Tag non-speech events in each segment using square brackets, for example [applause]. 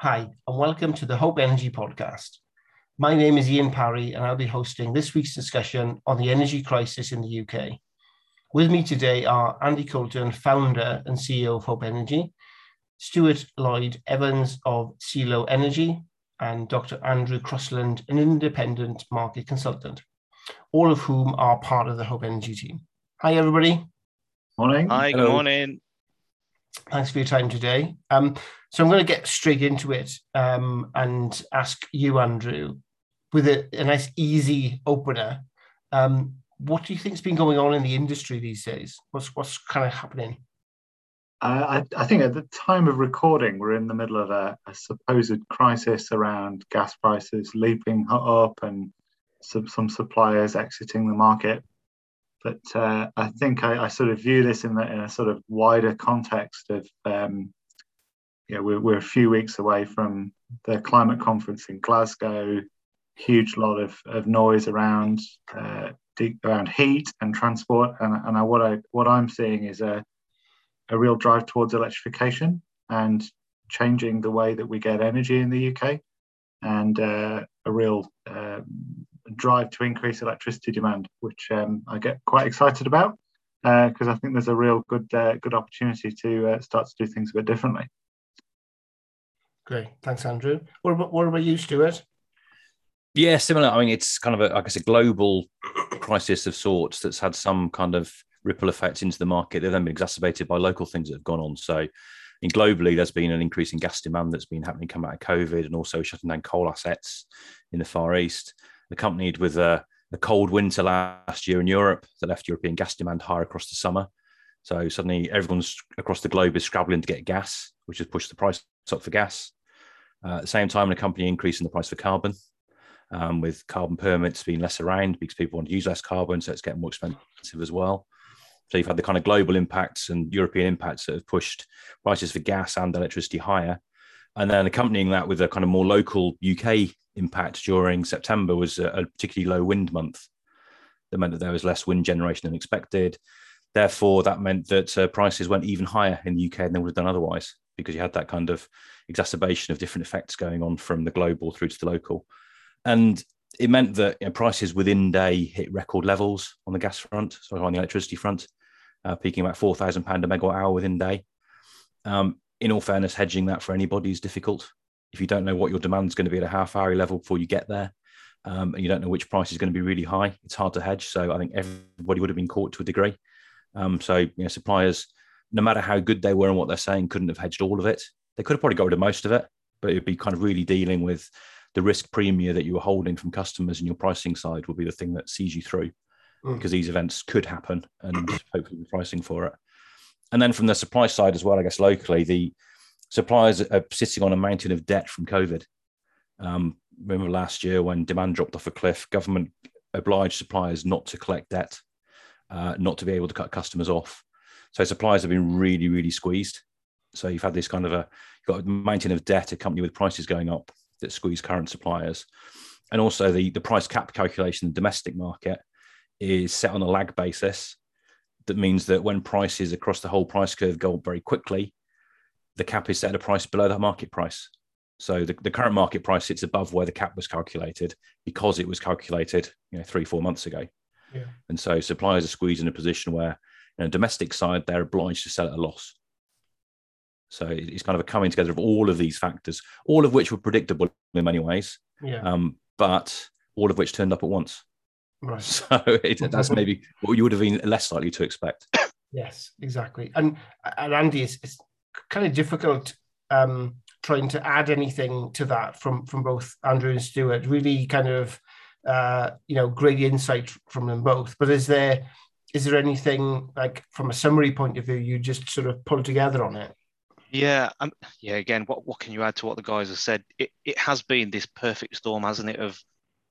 Hi, and welcome to the Hope Energy podcast. My name is Ian Parry, and I'll be hosting this week's discussion on the energy crisis in the UK. With me today are Andy Coulton, founder and CEO of Hope Energy, Stuart Lloyd Evans of CELO Energy, and Dr. Andrew Crossland, an independent market consultant, all of whom are part of the Hope Energy team. Hi, everybody. Morning. Hi, Hello. good morning. Thanks for your time today. Um, so I'm going to get straight into it um, and ask you, Andrew, with a, a nice, easy opener. Um, what do you think's been going on in the industry these days? What's what's kind of happening? I, I, think at the time of recording, we're in the middle of a, a supposed crisis around gas prices leaping up and some, some suppliers exiting the market. But uh, I think I, I, sort of view this in, the, in a sort of wider context of, um, we're, we're a few weeks away from the climate conference in Glasgow, huge lot of, of noise around uh, around heat and transport, and, and I, what I what I'm seeing is a a real drive towards electrification and changing the way that we get energy in the UK, and uh, a real um, drive to increase electricity demand, which um, I get quite excited about because uh, I think there's a real good uh, good opportunity to uh, start to do things a bit differently. Great, thanks, Andrew. What about, what about you, Stuart? Yeah, similar. I mean, it's kind of a, I guess, a global crisis of sorts that's had some kind of ripple effects into the market. They've then been exacerbated by local things that have gone on. So, in globally, there's been an increase in gas demand that's been happening come out of COVID, and also shutting down coal assets in the Far East accompanied with a, a cold winter last year in Europe that left European gas demand higher across the summer. So suddenly everyone's across the globe is scrabbling to get gas, which has pushed the price up for gas. Uh, at the same time, an accompanying increase in the price for carbon, um, with carbon permits being less around because people want to use less carbon, so it's getting more expensive as well. So you've had the kind of global impacts and European impacts that have pushed prices for gas and electricity higher. And then accompanying that with a kind of more local UK impact during September was a, a particularly low wind month. That meant that there was less wind generation than expected. Therefore, that meant that uh, prices went even higher in the UK than they would have done otherwise, because you had that kind of exacerbation of different effects going on from the global through to the local. And it meant that you know, prices within day hit record levels on the gas front, so on the electricity front, uh, peaking about four thousand pound a megawatt hour within day. Um, in all fairness, hedging that for anybody is difficult if you don't know what your demand is going to be at a half hourly level before you get there, um, and you don't know which price is going to be really high, it's hard to hedge. So I think everybody would have been caught to a degree. Um, so you know, suppliers, no matter how good they were and what they're saying, couldn't have hedged all of it. They could have probably got rid of most of it, but it would be kind of really dealing with the risk premium that you were holding from customers and your pricing side will be the thing that sees you through mm. because these events could happen and hopefully the pricing for it. And then from the supply side as well, I guess locally, the suppliers are sitting on a mountain of debt from COVID. Um, remember last year when demand dropped off a cliff, government obliged suppliers not to collect debt, uh, not to be able to cut customers off. So suppliers have been really, really squeezed. So you've had this kind of a you've got a mountain of debt, a company with prices going up that squeeze current suppliers, and also the the price cap calculation in the domestic market is set on a lag basis. That means that when prices across the whole price curve go up very quickly, the cap is set at a price below that market price. So the, the current market price sits above where the cap was calculated because it was calculated, you know, three, four months ago. Yeah. And so suppliers are squeezed in a position where, in a domestic side, they're obliged to sell at a loss. So it's kind of a coming together of all of these factors, all of which were predictable in many ways, yeah. um, but all of which turned up at once. Right. [laughs] So it, that's maybe what you would have been less likely to expect. [coughs] Yes, exactly. And and Andy, it's, it's kind of difficult um, trying to add anything to that from from both Andrew and Stuart. Really, kind of uh, you know great insight from them both. But is there is there anything like from a summary point of view you just sort of pull together on it? Yeah, um, yeah. Again, what what can you add to what the guys have said? It it has been this perfect storm, hasn't it? Of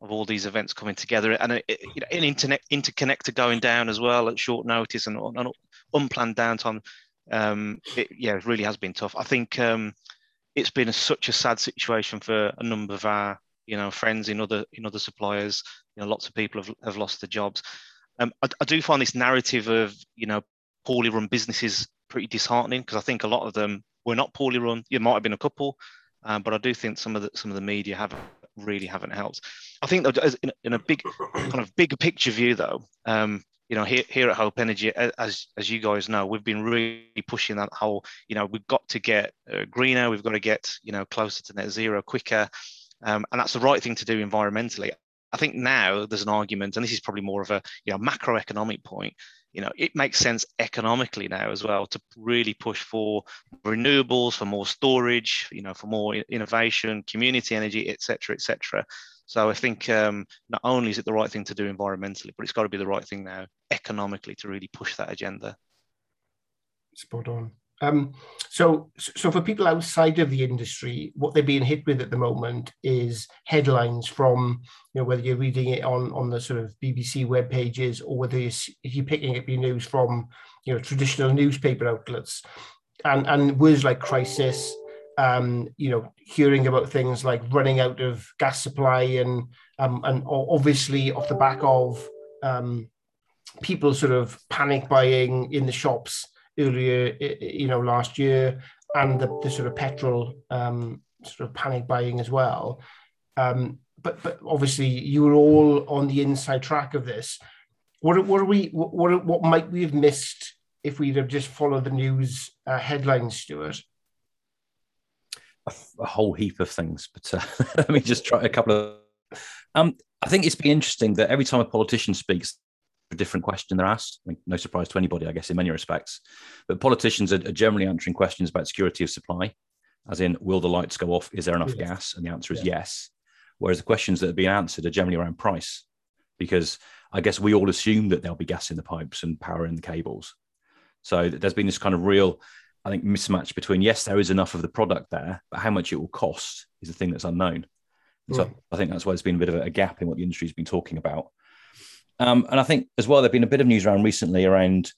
of all these events coming together and it, you know, an internet interconnector going down as well at short notice and, and unplanned downtime um, it, yeah, it really has been tough. I think um, it's been a, such a sad situation for a number of our, you know, friends in other in other suppliers. You know, lots of people have, have lost their jobs. Um, I, I do find this narrative of you know poorly run businesses pretty disheartening because I think a lot of them were not poorly run. There might have been a couple, Um, but I do think some of the some of the media have really haven't helped. I think that in, in a big kind of bigger picture view, though, um, you know, here, here at Hope Energy, as as you guys know, we've been really pushing that whole, you know, we've got to get uh, greener, we've got to get, you know, closer to net zero quicker, um, and that's the right thing to do environmentally. I think now there's an argument, and this is probably more of a you know macroeconomic point. You know, it makes sense economically now as well to really push for renewables, for more storage, you know, for more innovation, community energy, etc., etc. So I think um, not only is it the right thing to do environmentally, but it's got to be the right thing now economically to really push that agenda. Spot on. Um, so, so for people outside of the industry, what they're being hit with at the moment is headlines from, you know, whether you're reading it on on the sort of BBC web pages or whether you're, you're picking up your news from, you know, traditional newspaper outlets, and and words like crisis, um, you know, hearing about things like running out of gas supply and um, and obviously off the back of um, people sort of panic buying in the shops earlier, you know, last year, and the, the sort of petrol um, sort of panic buying as well. Um, but but obviously, you were all on the inside track of this. What what are we? What what might we have missed if we'd have just followed the news uh, headlines, Stuart? A, whole heap of things, but uh, [laughs] let me just try a couple of. Um, I think it's been interesting that every time a politician speaks, different question they're asked. I mean, no surprise to anybody, I guess, in many respects. But politicians are, generally answering questions about security of supply, as in, will the lights go off? Is there enough yes. gas? And the answer is yeah. yes. Whereas the questions that are being answered are generally around price, because I guess we all assume that there'll be gas in the pipes and power in the cables. So there's been this kind of real, I think, mismatch between yes, there is enough of the product there, but how much it will cost is the thing that's unknown. So mm. I think that's why there's been a bit of a gap in what the industry's been talking about. Um, and I think as well, there's been a bit of news around recently around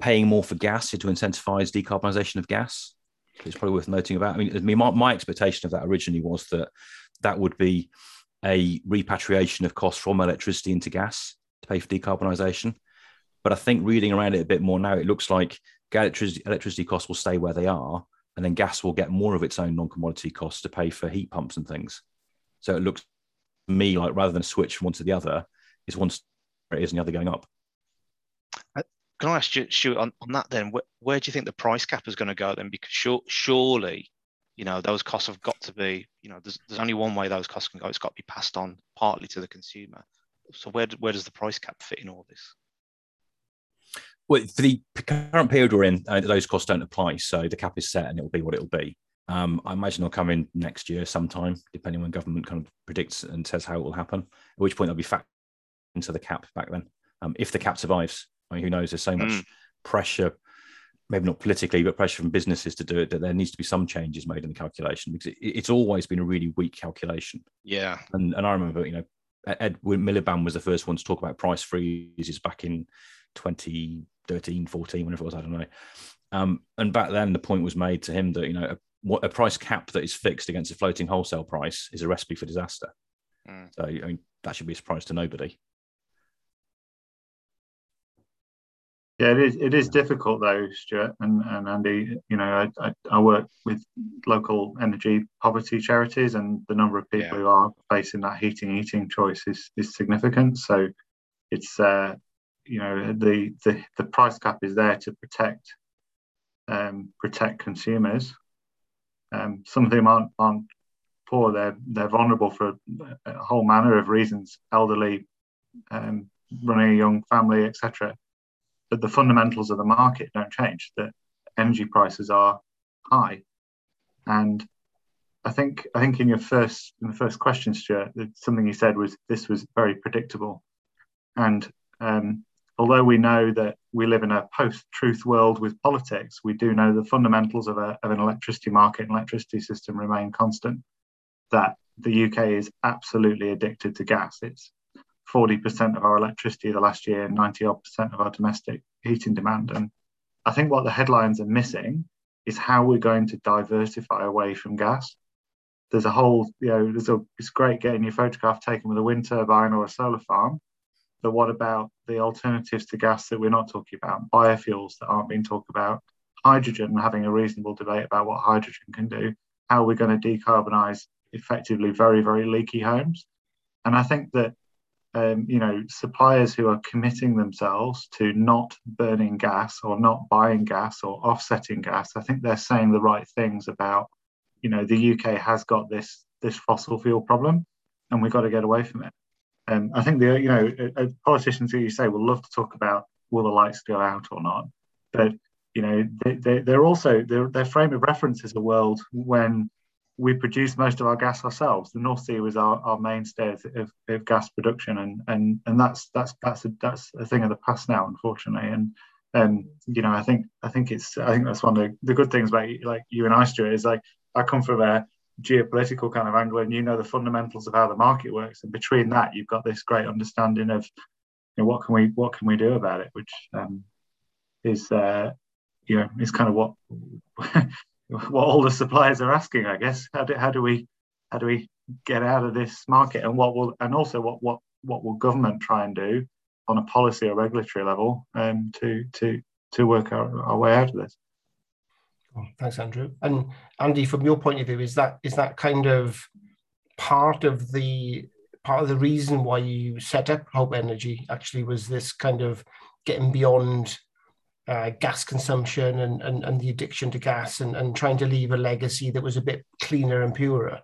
paying more for gas to incentivize decarbonisation of gas. It's probably worth noting about. I mean, I mean my, my expectation of that originally was that that would be a repatriation of costs from electricity into gas to pay for decarbonisation. But I think reading around it a bit more now, it looks like electricity, electricity costs will stay where they are, and then gas will get more of its own non-commodity costs to pay for heat pumps and things. So it looks to me like rather than switch from one to the other, is one it is and the other going up. Uh, can I ask you, Stuart, on, on that then, where, where, do you think the price cap is going to go then? Because sure, surely, you know, those costs have got to be, you know, there's, there's only one way those costs can go. It's got to be passed on partly to the consumer. So where, where does the price cap fit in all this? Well, for the current period we're in, uh, those costs don't apply. So the cap is set and it will be what it will be. Um, I imagine it'll come in next year sometime, depending on when government kind of predicts and says how it will happen. At which point they'll be fact into the cap back then. Um, if the cap survives, I mean, who knows? There's so much mm. pressure, maybe not politically, but pressure from businesses to do it that there needs to be some changes made in the calculation because it, it's always been a really weak calculation. Yeah. And, and I remember, you know, Ed Miliband was the first one to talk about price freezes back in 2013, 14, whenever it was, I don't know. Um, and back then, the point was made to him that, you know, a, what, a price cap that is fixed against a floating wholesale price is a recipe for disaster. Mm. So, I mean, that should be a surprise to nobody. Yeah, it is. It is difficult though, Stuart and, and Andy. You know, I, I, I work with local energy poverty charities, and the number of people yeah. who are facing that heating eating choice is, is significant. So, it's uh, you know the, the the price cap is there to protect um, protect consumers. Um, some of them aren't aren't poor; they're they're vulnerable for a whole manner of reasons. Elderly, um, running a young family, etc but the fundamentals of the market don't change. That energy prices are high, and I think I think in your first in the first question, Stuart, something you said was this was very predictable, and um, although we know that we live in a post-truth world with politics, we do know the fundamentals of, a, of an electricity market and electricity system remain constant. That the UK is absolutely addicted to gas. It's 40% of our electricity the last year, 90 odd percent of our domestic heating demand. And I think what the headlines are missing is how we're going to diversify away from gas. There's a whole, you know, there's a, it's great getting your photograph taken with a wind turbine or a solar farm. But what about the alternatives to gas that we're not talking about? Biofuels that aren't being talked about, hydrogen, having a reasonable debate about what hydrogen can do. how we're going to decarbonize effectively very, very leaky homes. And I think that um, you know suppliers who are committing themselves to not burning gas or not buying gas or offsetting gas, I think they're saying the right things about you know the UK has got this this fossil fuel problem, and we've got to get away from it. And I think the you know politicians who you say will love to talk about will the lights go out or not, but you know they, they, are also their, their frame of reference is a world when we produce most of our gas ourselves. The North Sea was our, our mainstay of, of, gas production, and and and that's that's that's a, that's a thing of the past now, unfortunately. And um, you know, I think I think it's I think that's one of the, the good things about like you and I, Stuart, is like I come from a geopolitical kind of angle, and you know the fundamentals of how the market works, and between that, you've got this great understanding of you know, what can we what can we do about it, which um, is uh, you know is kind of what [laughs] what all the suppliers are asking, I guess. How do, how do we how do we get out of this market, and what will and also what what what will government try and do on a policy or regulatory level um, to to to work our, our way out of this. Thanks, Andrew. And Andy, from your point of view, is that is that kind of part of the part of the reason why you set up Hope Energy? Actually, was this kind of getting beyond uh, gas consumption and, and, and the addiction to gas and, and trying to leave a legacy that was a bit cleaner and purer.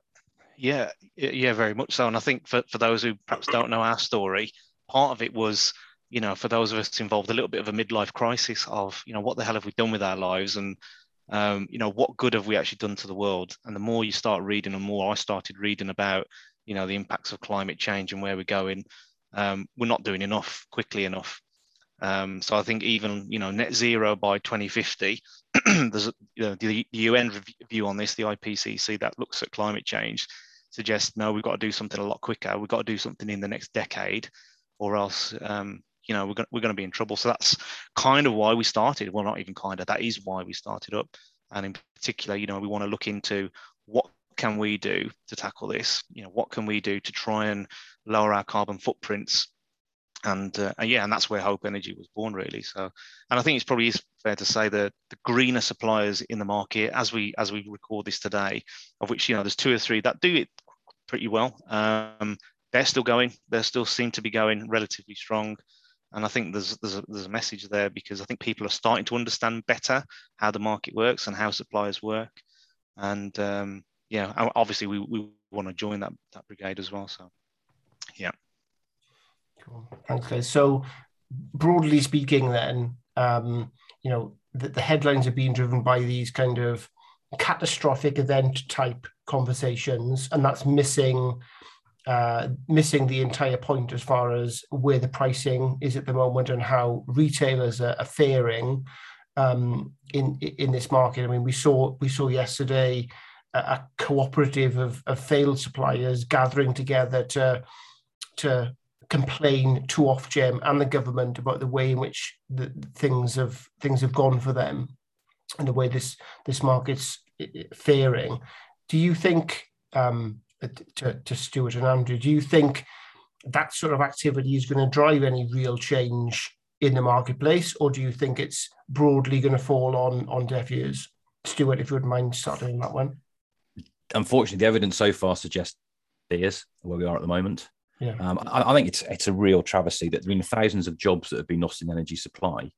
Yeah, yeah, very much so. And I think for, for those who perhaps don't know our story, part of it was, you know, for those of us involved, a little bit of a midlife crisis of, you know, what the hell have we done with our lives? And, um, you know, what good have we actually done to the world? And the more you start reading, and more I started reading about, you know, the impacts of climate change and where we're going, um, we're not doing enough quickly enough. Um, so I think even you know net zero by 2050, [clears throat] there's you know, the, the UN review on this, the IPCC that looks at climate change, suggests no, we've got to do something a lot quicker. We've got to do something in the next decade, or else um, you know we're going we're going to be in trouble. So that's kind of why we started. Well, not even kind of. That is why we started up. And in particular, you know, we want to look into what can we do to tackle this. You know, what can we do to try and lower our carbon footprints and uh, yeah, and that's where Hope Energy was born, really. So, and I think it's probably fair to say that the greener suppliers in the market, as we as we record this today, of which you know there's two or three that do it pretty well. Um, they're still going. They still seem to be going relatively strong, and I think there's there's a, there's a message there because I think people are starting to understand better how the market works and how suppliers work, and um, yeah, obviously we, we want to join that that brigade as well. So, yeah. Cool. Thanks, guys. So, broadly speaking, then, um, you know, the, the headlines are being driven by these kind of catastrophic event type conversations, and that's missing uh, missing the entire point as far as where the pricing is at the moment and how retailers are, are faring um, in in this market. I mean, we saw we saw yesterday a, a cooperative of, of failed suppliers gathering together to to complain to Ofgem and the government about the way in which the things have things have gone for them and the way this this market's faring. Do you think, um, to, to Stuart and Andrew, do you think that sort of activity is going to drive any real change in the marketplace, or do you think it's broadly going to fall on on deaf ears? Stuart, if you wouldn't mind starting that one. Unfortunately, the evidence so far suggests is where we are at the moment. Yeah. Um, I, I, think it's it's a real travesty that there have been thousands of jobs that have been lost in energy supply,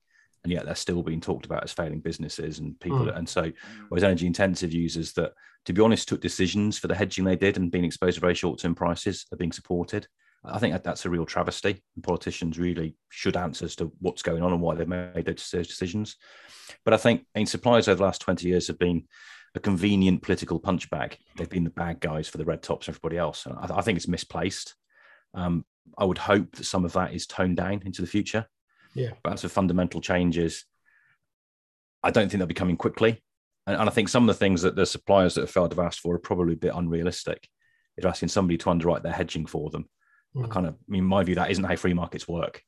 and yet they're still being talked about as failing businesses and people. Mm. And so, whereas energy intensive users that, to be honest, took decisions for the hedging they did and being exposed to very short term prices are being supported. I think that that's a real travesty. And politicians really should answer as to what's going on and why they've made those decisions. But I think I mean, suppliers over the last 20 years have been a convenient political punchbag. They've been the bad guys for the red tops and everybody else. And I, I think it's misplaced. Um, I would hope that some of that is toned down into the future. Yeah. But as for fundamental changes, I don't think they'll be coming quickly. And, and I think some of the things that the suppliers that have failed have asked for are probably a bit unrealistic. If asking somebody to underwrite their hedging for them, mm. I kind of, I mean, my view, that isn't how free markets work.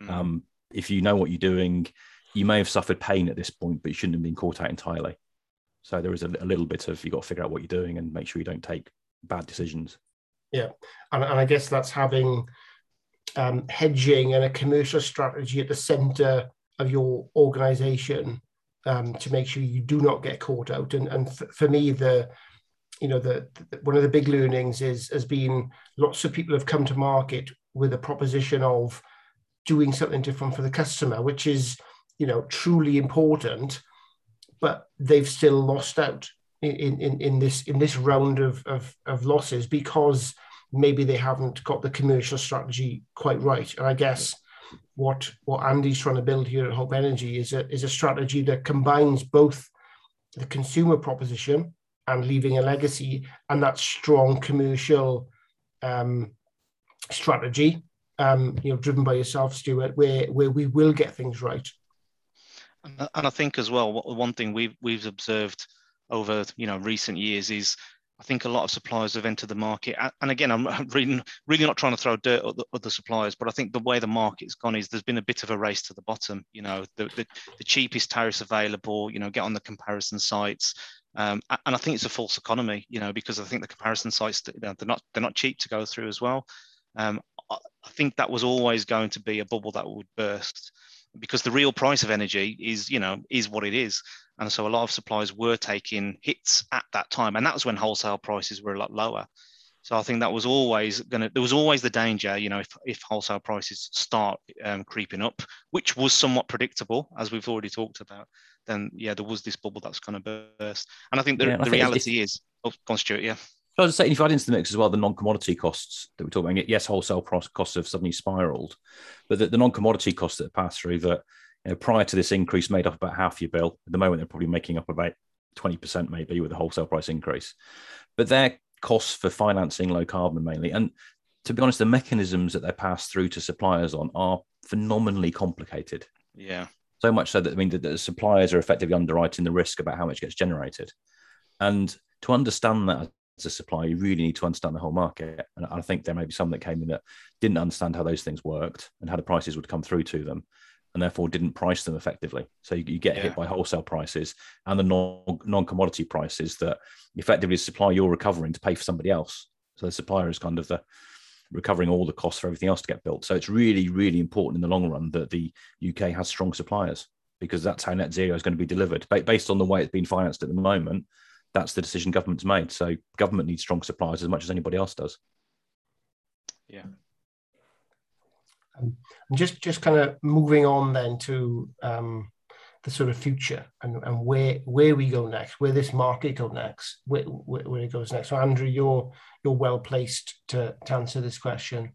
Mm. Um, if you know what you're doing, you may have suffered pain at this point, but you shouldn't have been caught out entirely. So there is a, a little bit of you've got to figure out what you're doing and make sure you don't take bad decisions. Yeah, and, and I guess that's having um, hedging and a commercial strategy at the center of your organization um, to make sure you do not get caught out. And, and f- for me, the you know, the, the, one of the big learnings is has been lots of people have come to market with a proposition of doing something different for the customer, which is, you know, truly important, but they've still lost out in in, in this in this round of, of, of losses because maybe they haven't got the commercial strategy quite right. And I guess what what Andy's trying to build here at Hope Energy is a is a strategy that combines both the consumer proposition and leaving a legacy and that strong commercial um, strategy, um, you know, driven by yourself, Stuart, where where we will get things right. And I think as well, one thing we've we've observed over you know recent years is I think a lot of suppliers have entered the market, and again, I'm [laughs] really, really not trying to throw dirt at the other suppliers, but I think the way the market's gone is there's been a bit of a race to the bottom. You know, the, the, the cheapest tariffs available. You know, get on the comparison sites, um, and I think it's a false economy. You know, because I think the comparison sites they're not they're not cheap to go through as well. Um, I think that was always going to be a bubble that would burst because the real price of energy is you know is what it is and so a lot of suppliers were taking hits at that time. And that was when wholesale prices were a lot lower. So i think that was always going to there was always the danger you know if, if wholesale prices start um, creeping up which was somewhat predictable as we've already talked about then yeah there was this bubble that's going to burst. And i think the, yeah, the think reality is oh, on, Stuart, yeah. I was saying, if you add into the mix as well the non-commodity costs that we're talking about, yes, wholesale costs have suddenly spiraled, but the, the non-commodity costs that pass through that you know, prior to this increase made up about half your bill. At the moment, they're probably making up about 20% maybe with the wholesale price increase. But their costs for financing low carbon mainly. And to be honest, the mechanisms that they pass through to suppliers on are phenomenally complicated. Yeah. So much so that I mean the, the suppliers are effectively underwriting the risk about how much gets generated. And to understand that as a supplier, you really need to understand the whole market. And I think there may be some that came in that didn't understand how those things worked and how the prices would come through to them, and therefore didn't price them effectively. So you, you get yeah. hit by wholesale prices and the non non commodity prices that effectively supply you're recovering to pay for somebody else. So the supplier is kind of the recovering all the costs for everything else to get built. So it's really, really important in the long run that the UK has strong suppliers because that's how net zero is going to be delivered. Based on the way it's been financed at the moment, that's the decision government's made. So government needs strong suppliers as much as anybody else does. Yeah. Um, just just kind of moving on then to um, the sort of future and, and where where we go next, where this market go next, where, where, where it goes next. So Andrew, you're you're well placed to, to answer this question.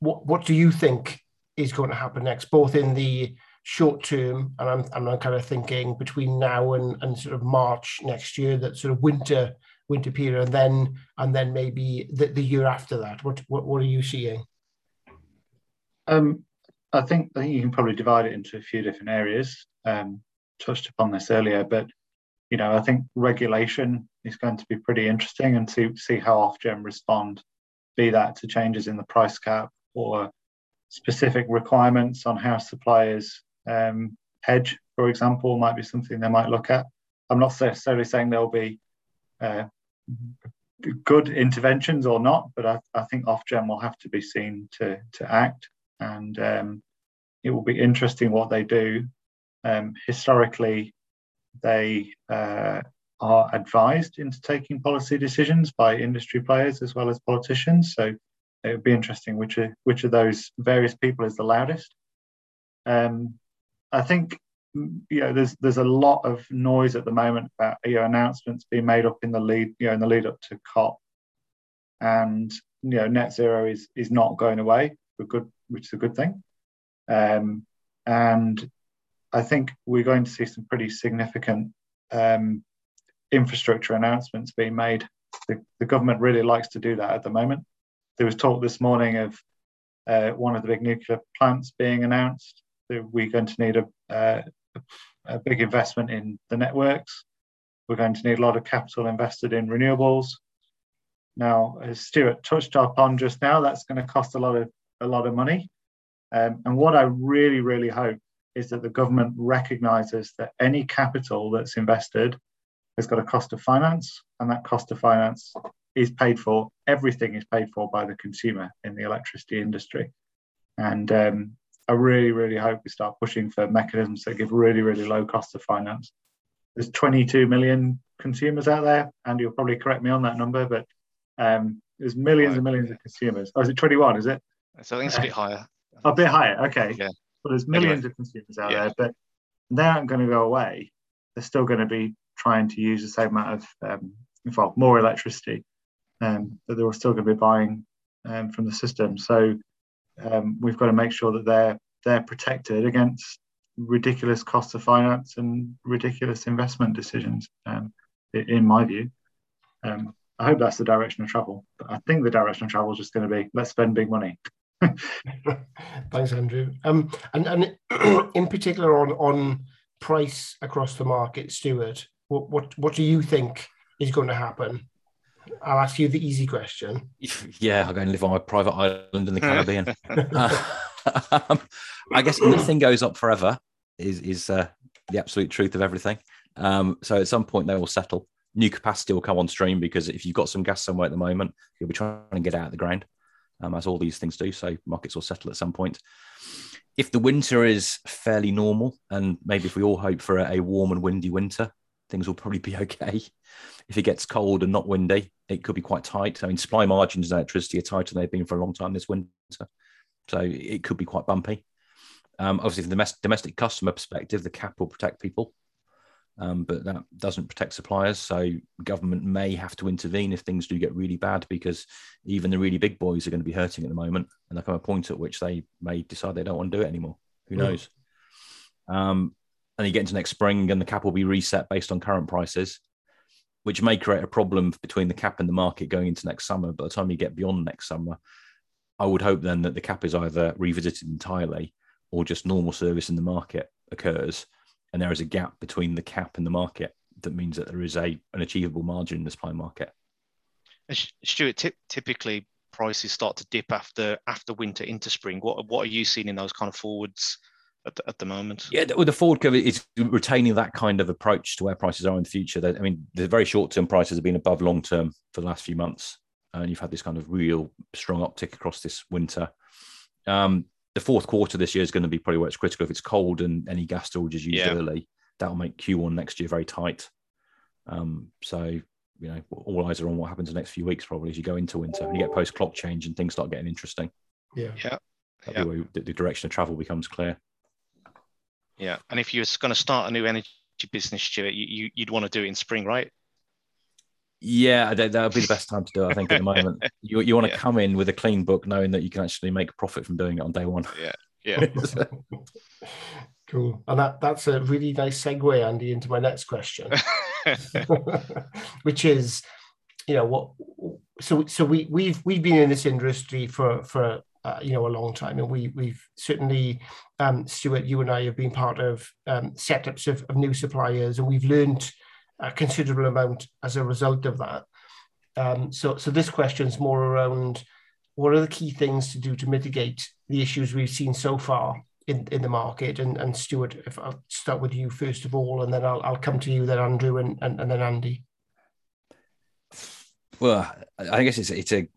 What what do you think is going to happen next, both in the short term, and I'm, I'm kind of thinking between now and, and sort of March next year, that sort of winter winter period, and then and then maybe the, the year after that. What, what what are you seeing? Um, I think I think you can probably divide it into a few different areas. Um, touched upon this earlier, but you know I think regulation is going to be pretty interesting, and to see how Ofgem respond, be that to changes in the price cap or specific requirements on how suppliers um, hedge, for example, might be something they might look at. I'm not necessarily saying there'll be uh, good interventions or not, but I, I, think Ofgem will have to be seen to, to act, and um, it will be interesting what they do. Um, historically, they uh, are advised into taking policy decisions by industry players as well as politicians. So it would be interesting which of, which of those various people is the loudest. Um, I think you know there's there's a lot of noise at the moment about you know announcements being made up in the lead you know in the lead up to COP, and you know net zero is is not going away for good, which is a good thing, um, and I think we're going to see some pretty significant um, infrastructure announcements being made. The, the government really likes to do that at the moment. There was talk this morning of uh, one of the big nuclear plants being announced we're going to need a, uh, a big investment in the networks. We're going to need a lot of capital invested in renewables. Now, as Stuart touched upon just now, that's going to cost a lot of a lot of money. Um, and what I really, really hope is that the government recognises that any capital that's invested has got a cost of finance, and that cost of finance is paid for. Everything is paid for by the consumer in the electricity industry. And um, I really, really hope we start pushing for mechanisms that give really, really low cost of finance. There's 22 million consumers out there, and you'll probably correct me on that number, but um, there's millions and millions of consumers. Oh, is it 21? Is it? So I think it's a bit higher. A bit higher. Okay. Yeah. But there's millions Anyway. of consumers out Yeah. there, but they aren't going to go away. They're still going to be trying to use the same amount of, um, in more electricity, um, but they're still going to be buying um, from the system. So um, we've got to make sure that they're they're protected against ridiculous costs of finance and ridiculous investment decisions. Um, in my view, um, I hope that's the direction of travel. But I think the direction of travel is just going to be let's spend big money. [laughs] Thanks, Andrew. Um, and and [clears throat] in particular on on price across the market, Stuart, what what what do you think is going to happen? I'll ask you the easy question. [laughs] Yeah, I'll go and live on a private island in the [laughs] Caribbean. Um, I guess nothing goes up forever is is uh, the absolute truth of everything. Um, so at some point they will settle. New capacity will come on stream because if you've got some gas somewhere at the moment, you'll be trying to get out of the ground, um, as all these things do. So markets will settle at some point. If the winter is fairly normal, and maybe if we all hope for a, a warm and windy winter, things will probably be [laughs] okay. If it gets cold and not windy, it could be quite tight. I mean, supply margins in electricity are tighter than they've been for a long time this winter. So it could be quite bumpy. Um, obviously, from the domestic customer perspective, the cap will protect people, um, but that doesn't protect suppliers. So government may have to intervene if things do get really bad, because even the really big boys are going to be hurting at the moment, and there come a point at which they may decide they don't want to do it anymore. Who Mm. knows? Um, and you get into next spring, and the cap will be reset based on current prices, which may create a problem between the cap and the market going into next summer. By the time you get beyond next summer, I would hope then that the cap is either revisited entirely or just normal service in the market occurs, and there is a gap between the cap and the market that means that there is a an achievable margin in the supply market. And Stuart, ty- typically prices start to dip after after winter into spring. What what are you seeing in those kind of forwards at the, at the moment? Yeah, well, the forward curve, is retaining that kind of approach to where prices are in the future. That I mean, the very short term prices have been above long term for the last few months, and you've had this kind of real strong uptick across this winter. Um, the fourth quarter this year is going to be probably where it's critical. If it's cold and any gas storage is used Yeah. early, that will make Q1 next year very tight. Um, so you know, all eyes are on what happens the next few weeks probably as you go into winter and you get post clock change and things start getting interesting. Yeah. Yeah. That'll be where the, the direction of travel becomes clear. Yeah. And if you're going to start a new energy business, Stuart, you, you you'd want to do it in spring, right? Yeah, that that would be the [laughs] best time to do it. I think at the moment, you you want to [laughs] Yeah. come in with a clean book, knowing that you can actually make a profit from doing it on day one. Yeah. [laughs] cool. And that that's a really nice segue, Andy, into my next question, which is, you know, what? So so we we've we've been in this industry for for uh, you know a long time, and we we've certainly, um, Stuart, you and I have been part of um, setups of, of new suppliers, and we've learned a considerable amount as a result of that. Um, so so this question is more around what are the key things to do to mitigate the issues we've seen so far in, in the market? And, and Stuart, if I'll start with you first of all, and then I'll, I'll come to you, then Andrew, and, and, and then Andy. Well, I guess it's it's a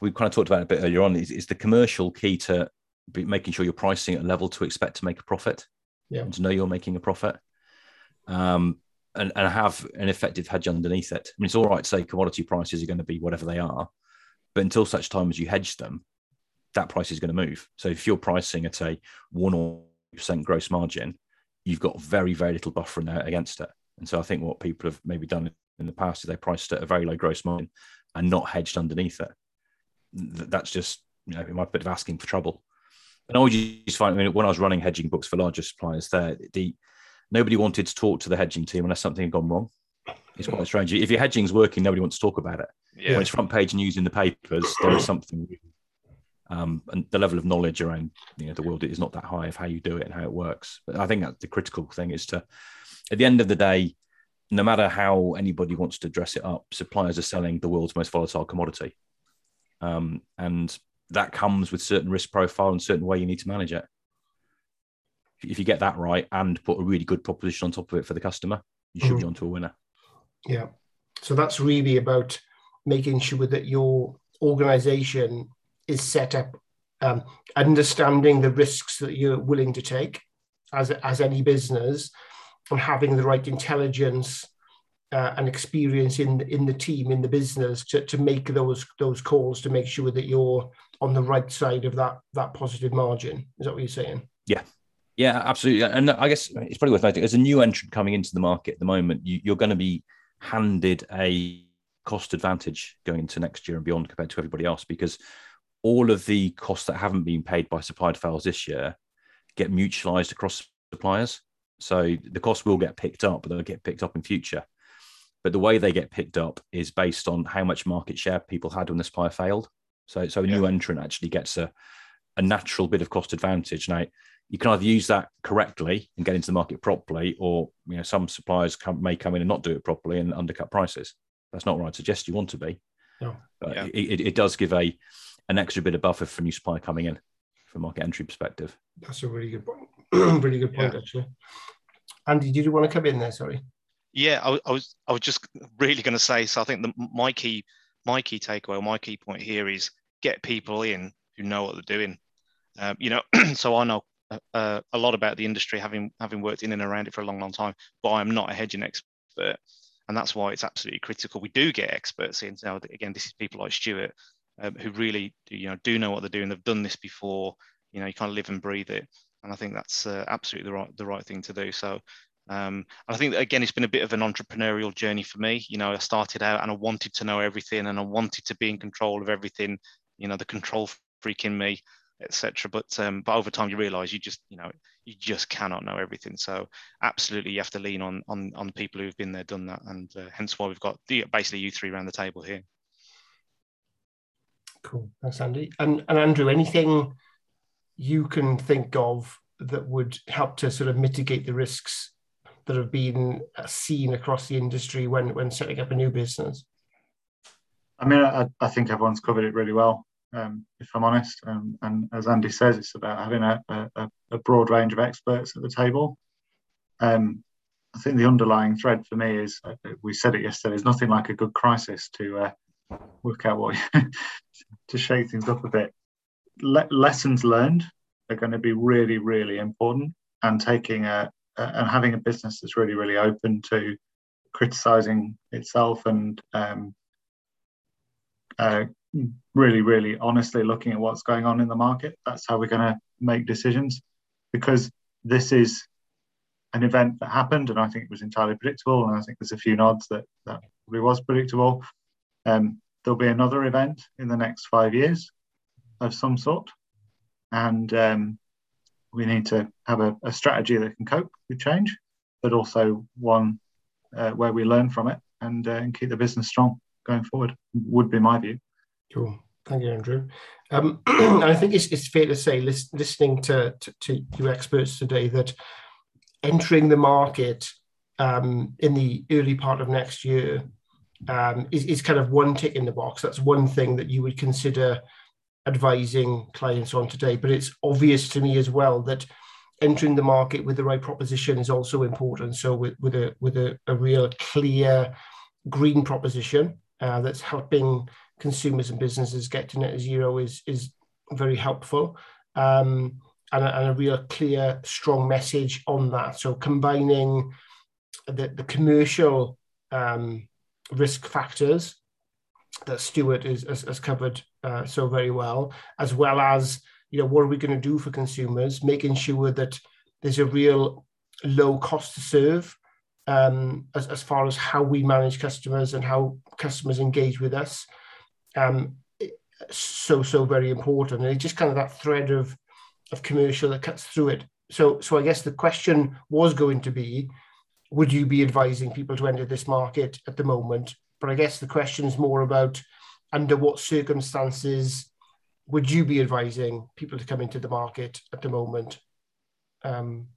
we kind of talked about it a bit earlier on. Is, is the commercial key to be making sure you're pricing at a level to expect to make a profit, Yeah. and to know you're making a profit, um, and and have an effective hedge underneath it. I mean, it's all right to say commodity prices are going to be whatever they are, but until such time as you hedge them, that price is going to move. So if you're pricing at a one or percent gross margin, you've got very very little buffer in there against it. And so I think what people have maybe done in the past is they priced at a very low gross margin and not hedged underneath it. That's just you know my bit of asking for trouble. And I always find I mean, when I was running hedging books for larger suppliers, there the nobody wanted to talk to the hedging team unless something had gone wrong. It's quite strange. If your hedging's working, nobody wants to talk about it. Yeah. When it's front page news in the papers, there is something. Um, and the level of knowledge around you know the world is not that high of how you do it and how it works. But I think that's the critical thing is to, at the end of the day, no matter how anybody wants to dress it up, suppliers are selling the world's most volatile commodity, um, and that comes with certain risk profile and certain way you need to manage it. If you get that right and put a really good proposition on top of it for the customer, you should be onto a winner. Yeah. So that's really about making sure that your organization is set up, um, understanding the risks that you're willing to take as, as any business, and having the right intelligence uh, and experience in in the team in the business to, to make those those calls to make sure that you're on the right side of that that positive margin. Is that what you're saying? Yeah, yeah, absolutely. And I guess it's probably worth noting as a new entrant coming into the market at the moment, you, are going to be handed a cost advantage going into next year and beyond compared to everybody else because all of the costs that haven't been paid by supplier fails this year get mutualized across suppliers. So the costs will get picked up, but they'll get picked up in future. But the way they get picked up is based on how much market share people had when the supplier failed. So, so a yeah. new entrant actually gets a, a natural bit of cost advantage. Now, you can either use that correctly and get into the market properly, or you know some suppliers come, may come in and not do it properly and undercut prices. That's not what I'd suggest you want to be. No. But yeah. it, it, does give a an extra bit of buffer for new supply coming in from market entry perspective. That's a really good point. [clears throat] really good point, yeah. actually. Andy, did you want to come in there? Sorry. Yeah, I, I was I was just really going to say. So I think the, my key my key takeaway, my key point here is get people in who know what they're doing. Um, you know, [clears throat] so I know uh, a lot about the industry, having having worked in and around it for a long, long time. But I'm not a hedging expert, and that's why it's absolutely critical. We do get experts in. So again, this is people like Stuart um, who really do, you know do know what they're doing. They've done this before. You know, you kind of live and breathe it, and I think that's uh, absolutely the right the right thing to do. So. Um, I think that again, it's been a bit of an entrepreneurial journey for me. You know, I started out and I wanted to know everything, and I wanted to be in control of everything. You know, the control freak in me etc. But um, but over time you realise you just you know you just cannot know everything. So absolutely you have to lean on on on people who've been there, done that, and uh, hence why we've got the, basically you three around the table here. Cool, thanks, Andy. And and Andrew, anything you can think of that would help to sort of mitigate the risks that have been uh, seen across the industry when when setting up a new business? I mean, I, I think everyone's covered it really well um, if I'm honest. Um, and as Andy says, it's about having a, a, a broad range of experts at the table. Um, I think the underlying thread for me is uh, we said it yesterday. There's nothing like a good crisis to uh, work out what [laughs] to shake things up a bit. Le- lessons learned are going to be really, really important, and taking a, a, and having a business that's really, really open to criticizing itself and um, uh, really, really honestly looking at what's going on in the market. That's how we're going to make decisions because this is an event that happened and I think it was entirely predictable. And I think there's a few nods that that really was predictable. Um, there'll be another event in the next five years of some sort. And um, we need to have a, a, strategy that can cope with change, but also one uh, where we learn from it and, uh, and keep the business strong going forward, would be my view. Cool. Thank you, Andrew. Um, [clears throat] I think it's, it's fair to say, list, listening to, to, to you experts today, that entering the market um, in the early part of next year um, is, is kind of one tick in the box. That's one thing that you would consider advising clients on today. But it's obvious to me as well that entering the market with the right proposition is also important. So with, with a with a, a real clear green proposition uh, that's helping consumers and businesses get to net zero is is very helpful. Um, and, a, and, a, real clear strong message on that. So combining the, the commercial um, risk factors that Stuart is, has, has covered uh, so very well as well as you know what are we going to do for consumers making sure that there's a real low cost to serve um, as, as far as how we manage customers and how customers engage with us um, so so very important, and it's just kind of that thread of of commercial that cuts through it. So so I guess the question was going to be, would you be advising people to enter this market at the moment? But I guess the question is more about under what circumstances would you be advising people to come into the market at the moment? Um,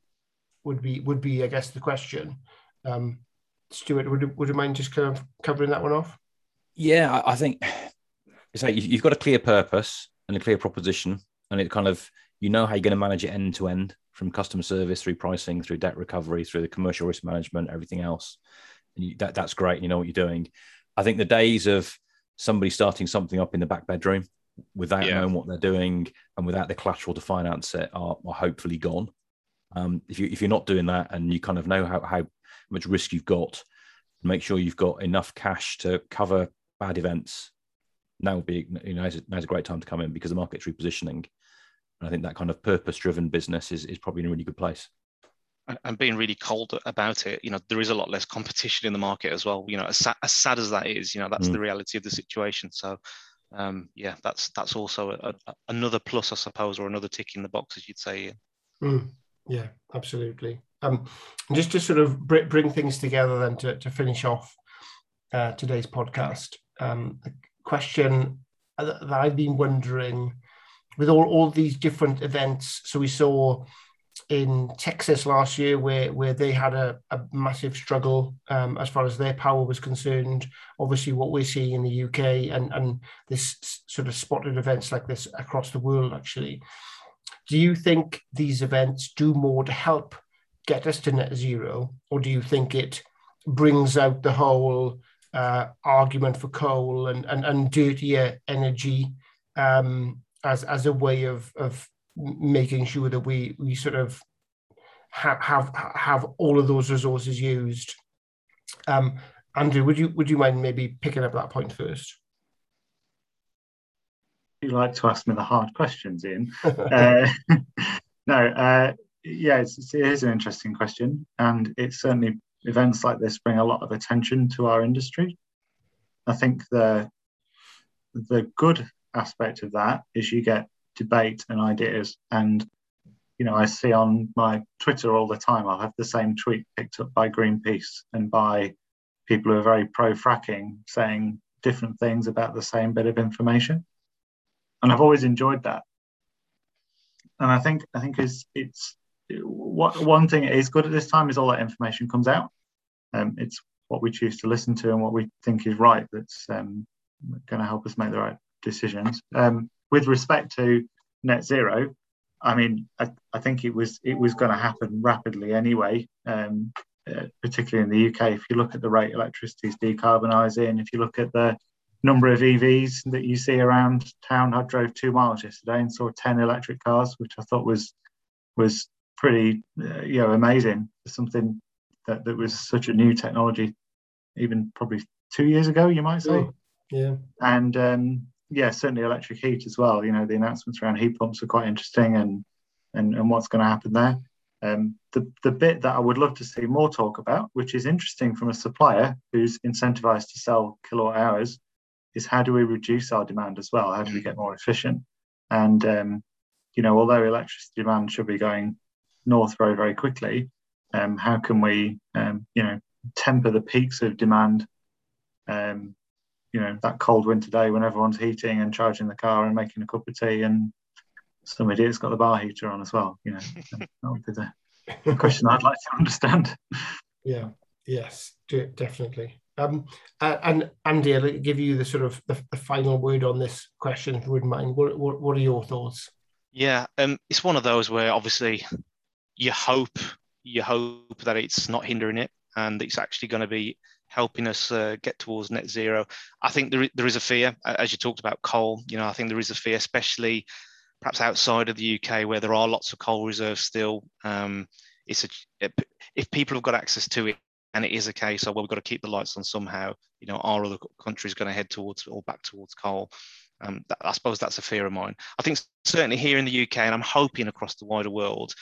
would be would be I guess the question. Um, Stuart, would would you mind just kind of covering that one off? Yeah, I think it's like you've got a clear purpose and a clear proposition, and it kind of you know how you're going to manage it end to end from customer service through pricing, through debt recovery, through the commercial risk management, everything else. And you, that that's great. You know what you're doing. I think the days of somebody starting something up in the back bedroom without yeah. knowing what they're doing and without the collateral to finance it are, are hopefully gone. Um, if you if you're not doing that and you kind of know how how much risk you've got, make sure you've got enough cash to cover bad events. Now would be you know now's a, now's a great time to come in because the market's repositioning. And I think that kind of purpose-driven business is, is probably in a really good place and being really cold about it, you know, there is a lot less competition in the market as well. You know, as, sad, as sad as that is, you know, that's mm. the reality of the situation. So, um, yeah, that's that's also a, a, another plus, I suppose, or another tick in the box, as you'd say. Mm. Yeah, absolutely. Um, just to sort of bring things together, then to, to finish off uh, today's podcast, um, a question that I've been wondering with all all these different events. So we saw in Texas last year, where where they had a, a massive struggle um, as far as their power was concerned. Obviously, what we're seeing in the UK and and this sort of spotted events like this across the world. Actually, do you think these events do more to help get us to net zero, or do you think it brings out the whole uh, argument for coal and and, and dirtier energy um, as as a way of of making sure that we we sort of have have have all of those resources used. Um, Andrew, would you would you mind maybe picking up that point first? You like to ask me the hard questions, Ian. [laughs] uh, [laughs] no, uh, yeah, it's, it is an interesting question, and it's certainly events like this bring a lot of attention to our industry. I think the the good aspect of that is you get debate and ideas. And, you know, I see on my Twitter all the time, I'll have the same tweet picked up by Greenpeace and by people who are very pro fracking saying different things about the same bit of information. And I've always enjoyed that. And I think I think it's it's what one thing is good at this time is all that information comes out. Um, it's what we choose to listen to and what we think is right that's um, going to help us make the right decisions. Um, with respect to net zero, I mean, I, I think it was it was going to happen rapidly anyway. Um, uh, particularly in the UK, if you look at the rate electricity is decarbonising, if you look at the number of EVs that you see around town, I drove two miles yesterday and saw ten electric cars, which I thought was was pretty uh, you know amazing. Something that, that was such a new technology, even probably two years ago, you might say. Yeah. And um, yeah, certainly electric heat as well. You know, the announcements around heat pumps are quite interesting, and and and what's going to happen there. Um, the the bit that I would love to see more talk about, which is interesting from a supplier who's incentivized to sell kilowatt hours, is how do we reduce our demand as well? How do we get more efficient? And um, you know, although electricity demand should be going north very very quickly, um, how can we um, you know temper the peaks of demand? Um, you know that cold winter day when everyone's heating and charging the car and making a cup of tea and some idiot's got the bar heater on as well you know. [laughs] That would be the question i'd like to understand. Yeah yes definitely. Um, and Andy, I'll give you the sort of the, the, final word on this question, if you wouldn't mind. What, what, what are your thoughts? Yeah, um, it's one of those where obviously you hope you hope that it's not hindering it and it's actually going to be helping us uh, get towards net zero. I think there, there is a fear, as you talked about coal. You know, I think there is a fear, especially perhaps outside of the UK where there are lots of coal reserves still. Um, it's a, if people have got access to it, and it is a case of well, we've got to keep the lights on somehow. You know, are other countries going to head towards or back towards coal? Um, that, I suppose that's a fear of mine. I think certainly here in the UK, and I'm hoping across the wider world,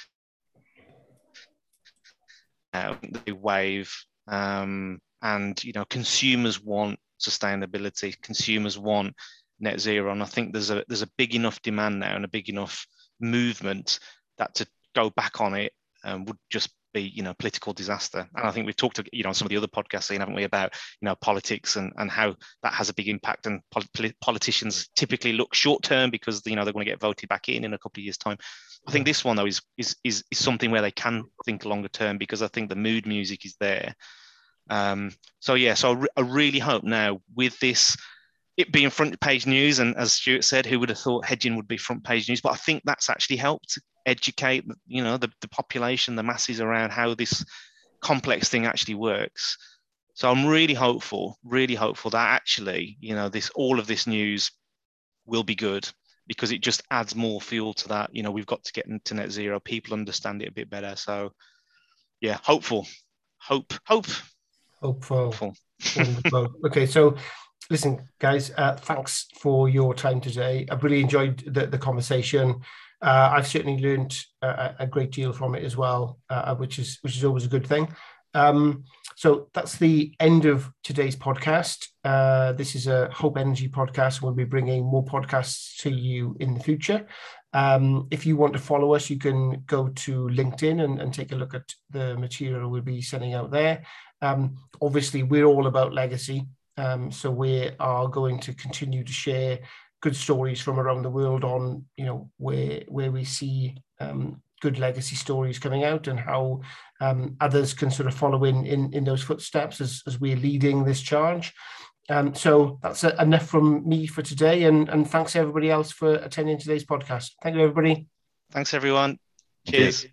uh, the wave um, and you know consumers want sustainability. Consumers want net zero and i think there's a there's a big enough demand now and a big enough movement that to go back on it um, would just be you know political disaster. And i think we've talked to you know on some of the other podcasts haven't we about you know politics and and how that has a big impact and pol- politicians typically look short term because you know they're going to get voted back in in a couple of years time i think this one though is is is, is something where they can think longer term because i think the mood music is there um, so yeah, so I, re- I really hope now with this it being front page news, and as Stuart said, who would have thought hedging would be front page news? But I think that's actually helped educate, you know, the, the population, the masses around how this complex thing actually works. So I'm really hopeful, really hopeful that actually, you know, this all of this news will be good because it just adds more fuel to that. You know, we've got to get into net zero. People understand it a bit better. So yeah, hopeful, hope, hope. Hopeful. Hopeful. [laughs] okay, so listen, guys, uh, thanks for your time today. I've really enjoyed the, the conversation. Uh, I've certainly learned a, a, great deal from it as well, uh, which is which is always a good thing. Um, so that's the end of today's podcast. Uh, this is a Hope Energy podcast. We'll be bringing more podcasts to you in the future. Um, if you want to follow us, you can go to LinkedIn and, and take a look at the material we'll be sending out there. Um, obviously, we're all about legacy. Um, so we are going to continue to share good stories from around the world on, you know, where where we see um, good legacy stories coming out and how um, others can sort of follow in in, in those footsteps as, as we're leading this charge. Um, so that's a, enough from me for today, and, and thanks everybody else for attending today's podcast. Thank you, everybody. Thanks, everyone. Cheers.